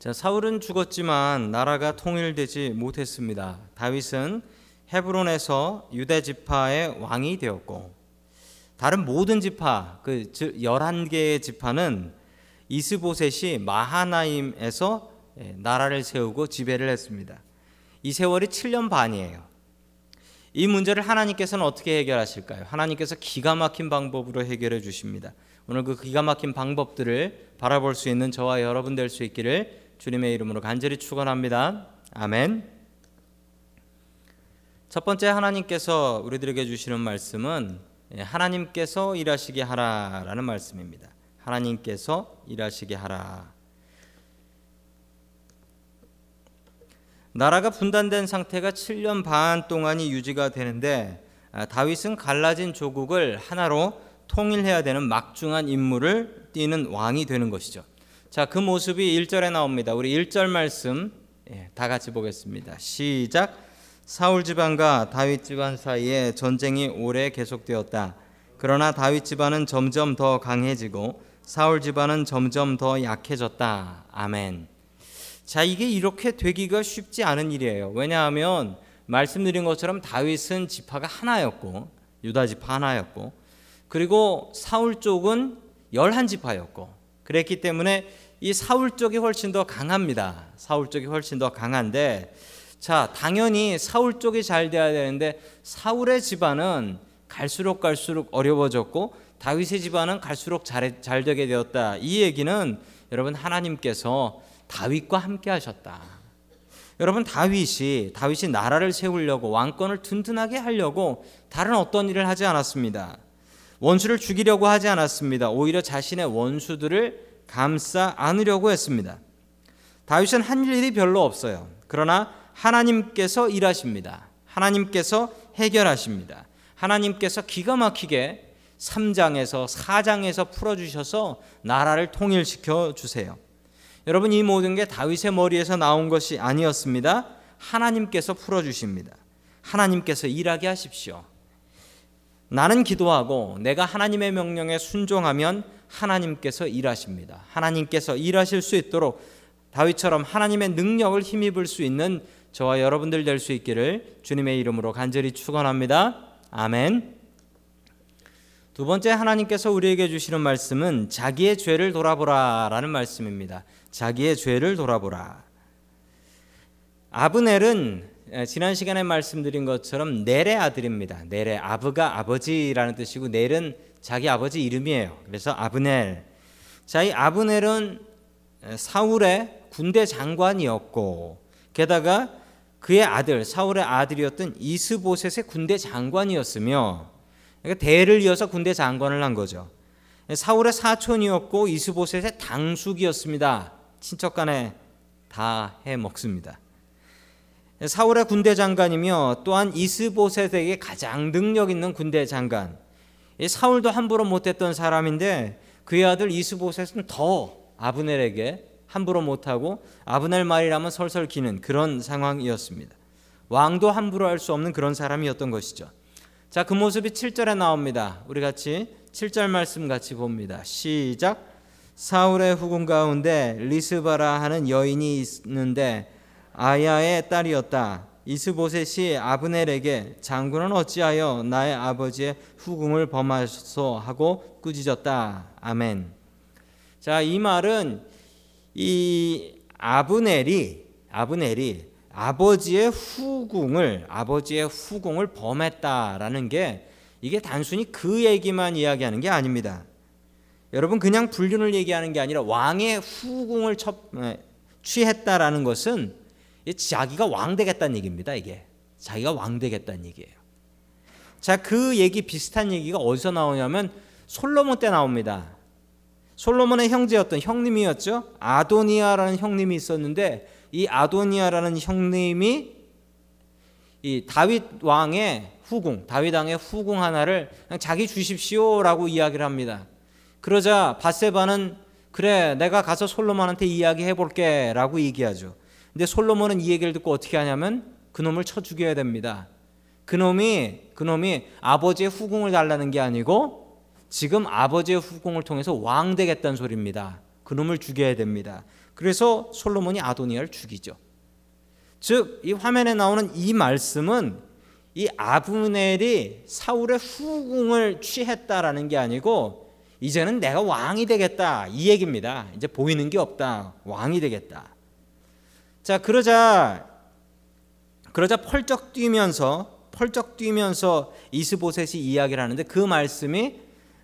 자, 사울은 죽었지만 나라가 통일되지 못했습니다. 다윗은 헤브론에서 유대 지파의 왕이 되었고 다른 모든 지파 그 11개의 지파는 이스보셋이 마하나임에서 예, 나라를 세우고 지배를 했습니다. 이 세월이 7년 반이에요. 이 문제를 하나님께서는 어떻게 해결하실까요? 하나님께서 기가 막힌 방법으로 해결해 주십니다. 오늘 그 기가 막힌 방법들을 바라볼 수 있는 저와 여러분 될 수 있기를 주님의 이름으로 간절히 축원합니다. 아멘. 첫 번째 하나님께서 우리들에게 주시는 말씀은 예, 하나님께서 일하시게 하라라는 말씀입니다. 하나님께서 일하시게 하라. 나라가 분단된 상태가 7년 반 동안이 유지가 되는데 아, 다윗은 갈라진 조국을 하나로 통일해야 되는 막중한 임무를 띠는 왕이 되는 것이죠. 자, 그 모습이 1절에 나옵니다. 우리 1절 말씀 예, 다 같이 보겠습니다. 시작. 사울 집안과 다윗 집안 사이에 전쟁이 오래 계속되었다. 그러나 다윗 집안은 점점 더 강해지고 사울 집안은 점점 더 약해졌다. 아멘. 자, 이게 이렇게 되기가 쉽지 않은 일이에요. 왜냐하면 말씀드린 것처럼 다윗은 지파가 하나였고 유다 지파 하나였고 그리고 사울 쪽은 열한 지파였고 그랬기 때문에 이 사울 쪽이 훨씬 더 강합니다. 사울 쪽이 훨씬 더 강한데 자, 당연히 사울 쪽이 잘 돼야 되는데 사울의 집안은 갈수록 갈수록 어려워졌고 다윗의 집안은 갈수록 잘, 잘 되게 되었다. 이 얘기는 여러분 하나님께서 다윗과 함께 하셨다. 여러분 다윗이 다윗이 나라를 세우려고 왕권을 든든하게 하려고 다른 어떤 일을 하지 않았습니다. 원수를 죽이려고 하지 않았습니다. 오히려 자신의 원수들을 감싸 안으려고 했습니다. 다윗은 한 일이 별로 없어요. 그러나 하나님께서 일하십니다. 하나님께서 해결하십니다. 하나님께서 기가 막히게 3장에서 4장에서 풀어 주셔서 나라를 통일시켜 주세요. 여러분 이 모든 게 다윗의 머리에서 나온 것이 아니었습니다. 하나님께서 풀어 주십니다. 하나님께서 일하게 하십시오. 나는 기도하고 내가 하나님의 명령에 순종하면 하나님께서 일하십니다. 하나님께서 일하실 수 있도록 다윗처럼 하나님의 능력을 힘입을 수 있는 저와 여러분들 될 수 있기를 주님의 이름으로 간절히 축원합니다. 아멘. 두 번째 하나님께서 우리에게 주시는 말씀은 자기의 죄를 돌아보라라는 말씀입니다. 자기의 죄를 돌아보라. 아브넬은 지난 시간에 말씀드린 것처럼 넬의 아들입니다. 넬의 아브가 아버지라는 뜻이고 넬은 자기 아버지 이름이에요. 그래서 아브넬. 자, 이 아브넬은 사울의 군대 장관이었고 게다가 그의 아들 사울의 아들이었던 이스보셋의 군대 장관이었으며 그러니까 대를 이어서 군대 장관을 한 거죠. 사울의 사촌이었고 이스보셋의 당숙이었습니다. 친척 간에 다 해 먹습니다. 사울의 군대 장관이며 또한 이스보셋에게 가장 능력 있는 군대 장관. 사울도 함부로 못했던 사람인데 그의 아들 이스보셋은 더 아브넬에게 함부로 못하고 아브넬 말이라면 설설 기는 그런 상황이었습니다. 왕도 함부로 할 수 없는 그런 사람이었던 것이죠. 자, 그 모습이 7절에 나옵니다. 우리 같이 7절 말씀 같이 봅니다. 시작. 사울의 후궁 가운데 리스바라 하는 여인이 있는데 아야의 딸이었다. 이스보셋이 아브넬에게 장군은 어찌하여 나의 아버지의 후궁을 범하소 하고 꾸짖었다. 아멘. 자, 이 말은 이 아브넬이 아브넬이 아버지의 후궁을 아버지의 후궁을 범했다라는 게 이게 단순히 그 얘기만 이야기하는 게 아닙니다. 여러분 그냥 불륜을 얘기하는 게 아니라 왕의 후궁을 첩, 취했다라는 것은 자기가 왕 되겠다는 얘기입니다. 이게 자기가 왕 되겠다는 얘기예요. 자, 그 얘기 비슷한 얘기가 어디서 나오냐면 솔로몬 때 나옵니다. 솔로몬의 형제였던 형님이었죠. 아도니아라는 형님이 있었는데 이 아도니아라는 형님이 이 다윗 왕의 후궁, 다윗 왕의 후궁 하나를 자기 주십시오라고 이야기를 합니다. 그러자 바세바는 그래 내가 가서 솔로몬한테 이야기해 볼게라고 얘기하죠. 근데 솔로몬은 이 얘기를 듣고 어떻게 하냐면 그놈을 쳐 죽여야 됩니다. 그놈이 그놈이 아버지의 후궁을 달라는 게 아니고 지금 아버지의 후궁을 통해서 왕 되겠다는 소리입니다. 그놈을 죽여야 됩니다. 그래서 솔로몬이 아도니아를 죽이죠. 즉 이 화면에 나오는 이 말씀은 이 아브넬이 사울의 후궁을 취했다라는 게 아니고 이제는 내가 왕이 되겠다 이 얘기입니다. 이제 보이는 게 없다. 왕이 되겠다. 자, 그러자 그러자 펄쩍 뛰면서 펄쩍 뛰면서 이스보셋이 이야기를 하는데 그 말씀이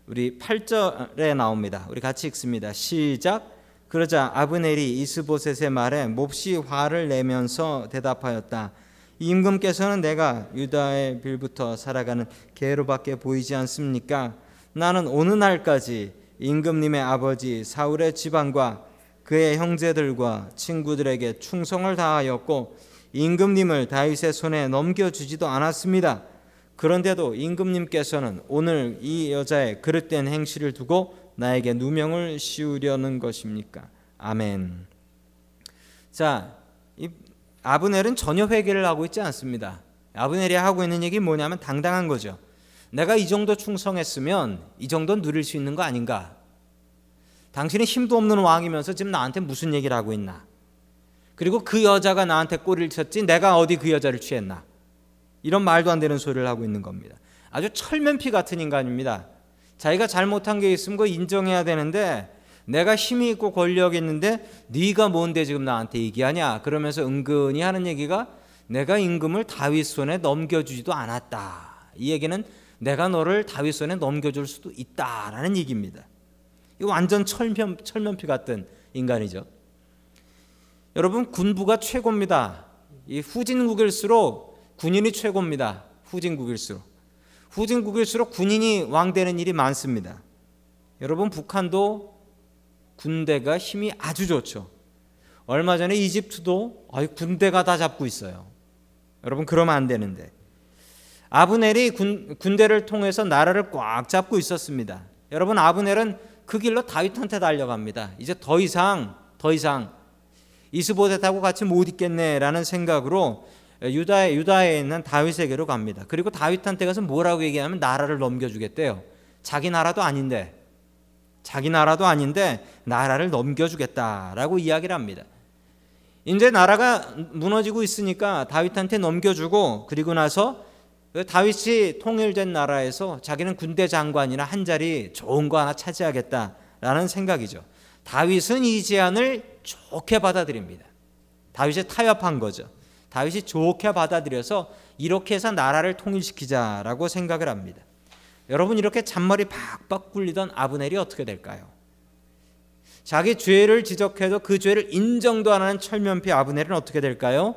우리 8절에 나옵니다. 우리 같이 읽습니다. 시작. 그러자 아브넬이 이스보셋의 말에 몹시 화를 내면서 대답하였다. 임금께서는 내가 유다의 빌부터 살아가는 개로밖에 보이지 않습니까? 나는 오느 날까지 임금님의 아버지 사울의 집안과 그의 형제들과 친구들에게 충성을 다하였고 임금님을 다윗의 손에 넘겨주지도 않았습니다. 그런데도 임금님께서는 오늘 이 여자의 그릇된 행실을 두고 나에게 누명을 씌우려는 것입니까? 아멘. 자, 이 아브넬은 전혀 회개를 하고 있지 않습니다. 아브넬이 하고 있는 얘기 뭐냐면 당당한 거죠. 내가 이 정도 충성했으면 이 정도 누릴 수 있는 거 아닌가? 당신이 힘도 없는 왕이면서 지금 나한테 무슨 얘기를 하고 있나? 그리고 그 여자가 나한테 꼬리를 쳤지 내가 어디 그 여자를 취했나? 이런 말도 안 되는 소리를 하고 있는 겁니다. 아주 철면피 같은 인간입니다. 자기가 잘못한 게 있으면 그 인정해야 되는데 내가 힘이 있고 권력이 있는데 네가 뭔데 지금 나한테 얘기하냐? 그러면서 은근히 하는 얘기가 내가 임금을 다윗 손에 넘겨주지도 않았다. 이 얘기는 내가 너를 다윗 손에 넘겨줄 수도 있다라는 얘기입니다. 이 완전 철면 철면피 같은 인간이죠. 여러분 군부가 최고입니다. 이 후진국일수록 군인이 최고입니다. 후진국일수록 후진국일수록 군인이 왕 되는 일이 많습니다. 여러분 북한도 군대가 힘이 아주 좋죠. 얼마 전에 이집트도 군대가 다 잡고 있어요. 여러분 그러면 안 되는데 아브넬이 군, 군대를 통해서 나라를 꽉 잡고 있었습니다. 여러분 아브넬은 그 길로 다윗한테 달려갑니다. 이제 더 이상 더 이상 이스보셋하고 같이 못 있겠네라는 생각으로 유다에 유다에 있는 다윗에게로 갑니다. 그리고 다윗한테 가서 뭐라고 얘기하면 나라를 넘겨주겠대요. 자기 나라도 아닌데 자기 나라도 아닌데 나라를 넘겨주겠다라고 이야기를 합니다. 이제 나라가 무너지고 있으니까 다윗한테 넘겨주고 그리고 나서 그 다윗이 통일된 나라에서 자기는 군대 장관이나 한 자리 좋은 거 하나 차지하겠다라는 생각이죠. 다윗은 이 제안을 좋게 받아들입니다. 다윗이 타협한 거죠. 다윗이 좋게 받아들여서 이렇게 해서 나라를 통일시키자라고 생각을 합니다. 여러분 이렇게 잔머리 박박 굴리던 아브넬이 어떻게 될까요? 자기 죄를 지적해도 그 죄를 인정도 안 하는 철면피 아브넬은 어떻게 될까요?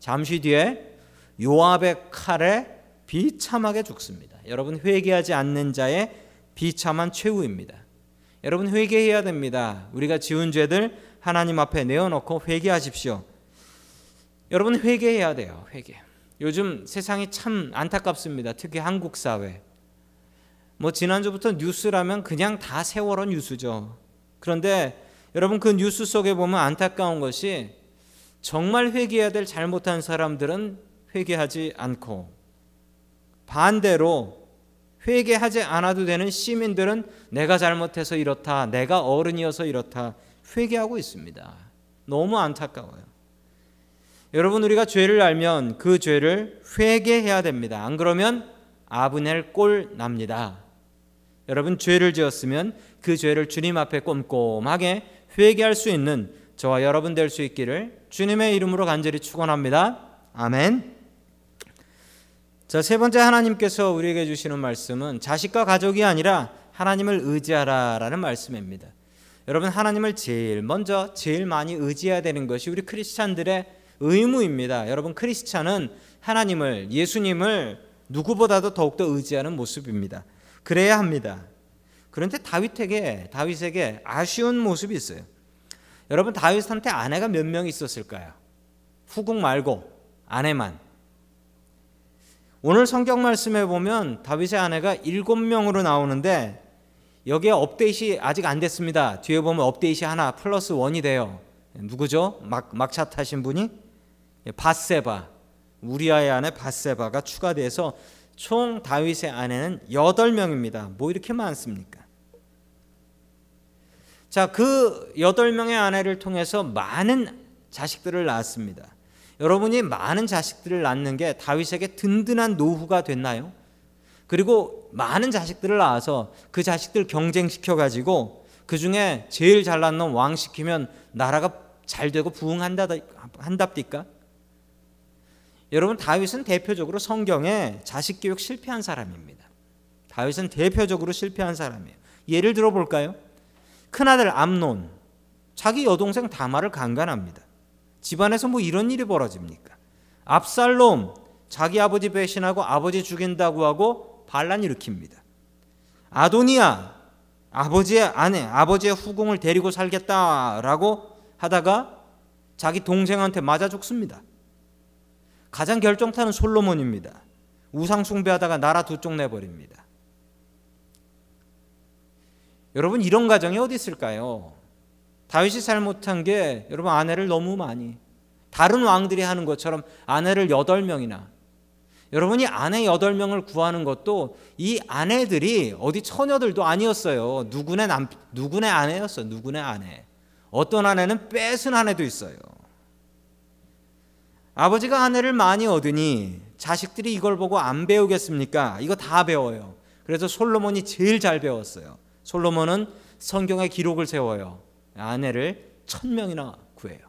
잠시 뒤에 요압의 칼에 비참하게 죽습니다. 여러분 회개하지 않는 자의 비참한 최후입니다. 여러분 회개해야 됩니다. 우리가 지은 죄들 하나님 앞에 내어놓고 회개하십시오. 여러분 회개해야 돼요. 회개. 요즘 세상이 참 안타깝습니다. 특히 한국 사회. 뭐 지난주부터 뉴스라면 그냥 다 세월호 뉴스죠. 그런데 여러분 그 뉴스 속에 보면 안타까운 것이 정말 회개해야 될 잘못한 사람들은 회개하지 않고 반대로 회개하지 않아도 되는 시민들은 내가 잘못해서 이렇다, 내가 어른이어서 이렇다 회개하고 있습니다. 너무 안타까워요. 여러분 우리가 죄를 알면 그 죄를 회개해야 됩니다. 안 그러면 아브넬 꼴 납니다. 여러분 죄를 지었으면 그 죄를 주님 앞에 꼼꼼하게 회개할 수 있는 저와 여러분 될 수 있기를 주님의 이름으로 간절히 축원합니다. 아멘. 자, 세 번째 하나님께서 우리에게 주시는 말씀은 자식과 가족이 아니라 하나님을 의지하라라는 말씀입니다. 여러분 하나님을 제일 먼저 제일 많이 의지해야 되는 것이 우리 크리스찬들의 의무입니다. 여러분 크리스찬은 하나님을 예수님을 누구보다도 더욱더 의지하는 모습입니다. 그래야 합니다. 그런데 다윗에게 다윗에게 아쉬운 모습이 있어요. 여러분 다윗한테 아내가 몇 명 있었을까요? 후궁 말고 아내만. 오늘 성경 말씀에 보면 다윗의 아내가 일곱 명으로 나오는데 여기에 업데이트 아직 안 됐습니다. 뒤에 보면 업데이트 하나 플러스 원이 돼요. 누구죠? 막 막차 타신 분이 바세바 우리아의 아내 바세바가 추가돼서 총 다윗의 아내는 여덟 명입니다. 뭐 이렇게 많습니까? 자, 그 여덟 명의 아내를 통해서 많은 자식들을 낳았습니다. 여러분이 많은 자식들을 낳는 게 다윗에게 든든한 노후가 됐나요? 그리고 많은 자식들을 낳아서 그 자식들 경쟁시켜 가지고 그 중에 제일 잘난 놈 왕 시키면 나라가 잘 되고 부흥한다 한답니까? 여러분 다윗은 대표적으로 성경에 자식 교육 실패한 사람입니다. 다윗은 대표적으로 실패한 사람이에요. 예를 들어 볼까요? 큰아들 암논 자기 여동생 다말을 강간합니다. 집안에서 뭐 이런 일이 벌어집니까? 압살롬 자기 아버지 배신하고 아버지 죽인다고 하고 반란 일으킵니다. 아도니아 아버지의 아내, 아버지의 후궁을 데리고 살겠다라고 하다가 자기 동생한테 맞아 죽습니다. 가장 결정타는 솔로몬입니다. 우상 숭배하다가 나라 두 쪽 내버립니다. 여러분 이런 가정이 어디 있을까요? 다윗이 잘못한 게 여러분 아내를 너무 많이 다른 왕들이 하는 것처럼 아내를 여덟 명이나 여러분이 아내 여덟 명을 구하는 것도 이 아내들이 어디 처녀들도 아니었어요. 누구네 남 누구네 아내였어. 누구네 아내. 어떤 아내는 뺏은 아내도 있어요. 아버지가 아내를 많이 얻으니 자식들이 이걸 보고 안 배우겠습니까? 이거 다 배워요. 그래서 솔로몬이 제일 잘 배웠어요. 솔로몬은 성경에 기록을 세워요. 아내를 천 명이나 구해요.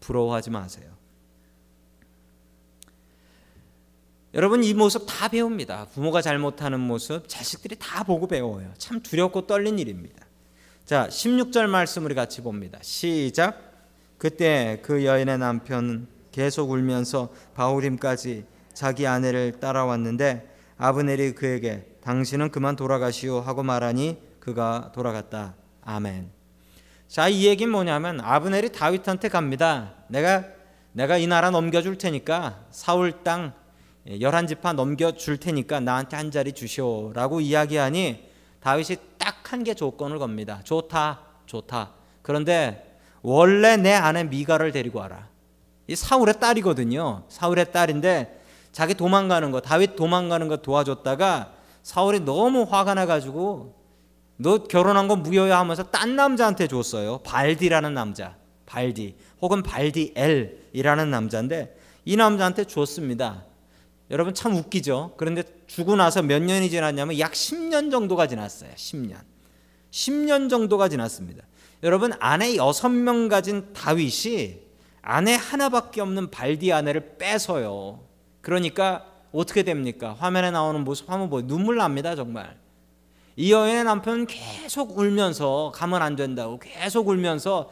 부러워하지 마세요. 여러분 이 모습 다 배웁니다. 부모가 잘못하는 모습 자식들이 다 보고 배워요. 참 두렵고 떨린 일입니다. 자, 16절 말씀 우리 같이 봅니다. 시작. 그때 그 여인의 남편 계속 울면서 바울임까지 자기 아내를 따라왔는데 아브넬이 그에게 당신은 그만 돌아가시오 하고 말하니 그가 돌아갔다. 아멘. 자, 이 얘기는 뭐냐면 아브넬이 다윗한테 갑니다. 내가 내가 이 나라 넘겨 줄 테니까 사울 땅 열한 지파 넘겨 줄 테니까 나한테 한 자리 주시오라고 이야기하니 다윗이 딱 한 개 조건을 겁니다. 좋다. 좋다. 그런데 원래 내 아내 미가를 데리고 와라. 이 사울의 딸이거든요. 사울의 딸인데 자기 도망가는 거 다윗 도망가는 거 도와줬다가 사울이 너무 화가 나 가지고 너 결혼한 거 무효야 하면서 딴 남자한테 줬어요. 발디라는 남자. 발디 혹은 발디 엘이라는 남자인데 이 남자한테 줬습니다. 여러분 참 웃기죠. 그런데 주고 나서 몇 년이 지났냐면 약 10년 정도가 지났어요. 10년. 10년 정도가 지났습니다. 여러분 아내 6명 가진 다윗이 아내 하나밖에 없는 발디 아내를 빼서요. 그러니까 어떻게 됩니까? 화면에 나오는 모습 한번 보요 눈물 납니다, 정말. 이 여인의 남편은 계속 울면서 가면 안 된다고 계속 울면서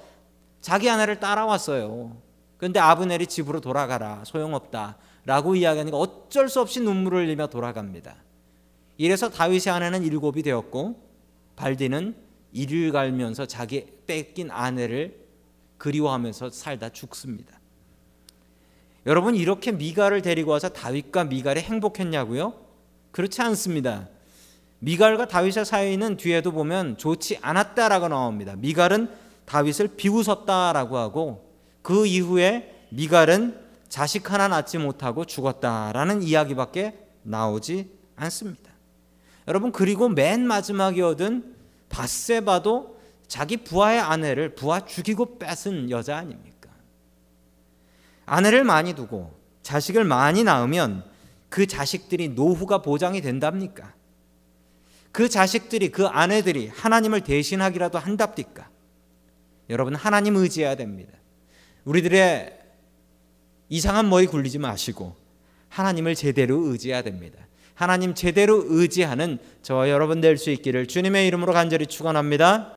자기 아내를 따라왔어요. 근데 아브넬이 집으로 돌아가라. 소용없다. 라고 이야기하니까 어쩔 수 없이 눈물을 흘리며 돌아갑니다. 이래서 다윗의 아내는 일곱이 되었고 발디는 이를 갈면서 자기 뺏긴 아내를 그리워하면서 살다 죽습니다. 여러분 이렇게 미갈을 데리고 와서 다윗과 미갈이 행복했냐고요? 그렇지 않습니다. 미갈과 다윗의 사이는 뒤에도 보면 좋지 않았다라고 나옵니다. 미갈은 다윗을 비웃었다라고 하고 그 이후에 미갈은 자식 하나 낳지 못하고 죽었다라는 이야기밖에 나오지 않습니다. 여러분 그리고 맨 마지막에 얻은 바세바도 자기 부하의 아내를 부하 죽이고 뺏은 여자 아닙니까? 아내를 많이 두고 자식을 많이 낳으면 그 자식들이 노후가 보장이 된답니까? 그 자식들이 그 아내들이 하나님을 대신하기라도 한답니까? 여러분 하나님 의지해야 됩니다. 우리들의 이상한 머리 굴리지 마시고 하나님을 제대로 의지해야 됩니다. 하나님 제대로 의지하는 저와 여러분 될 수 있기를 주님의 이름으로 간절히 축원합니다.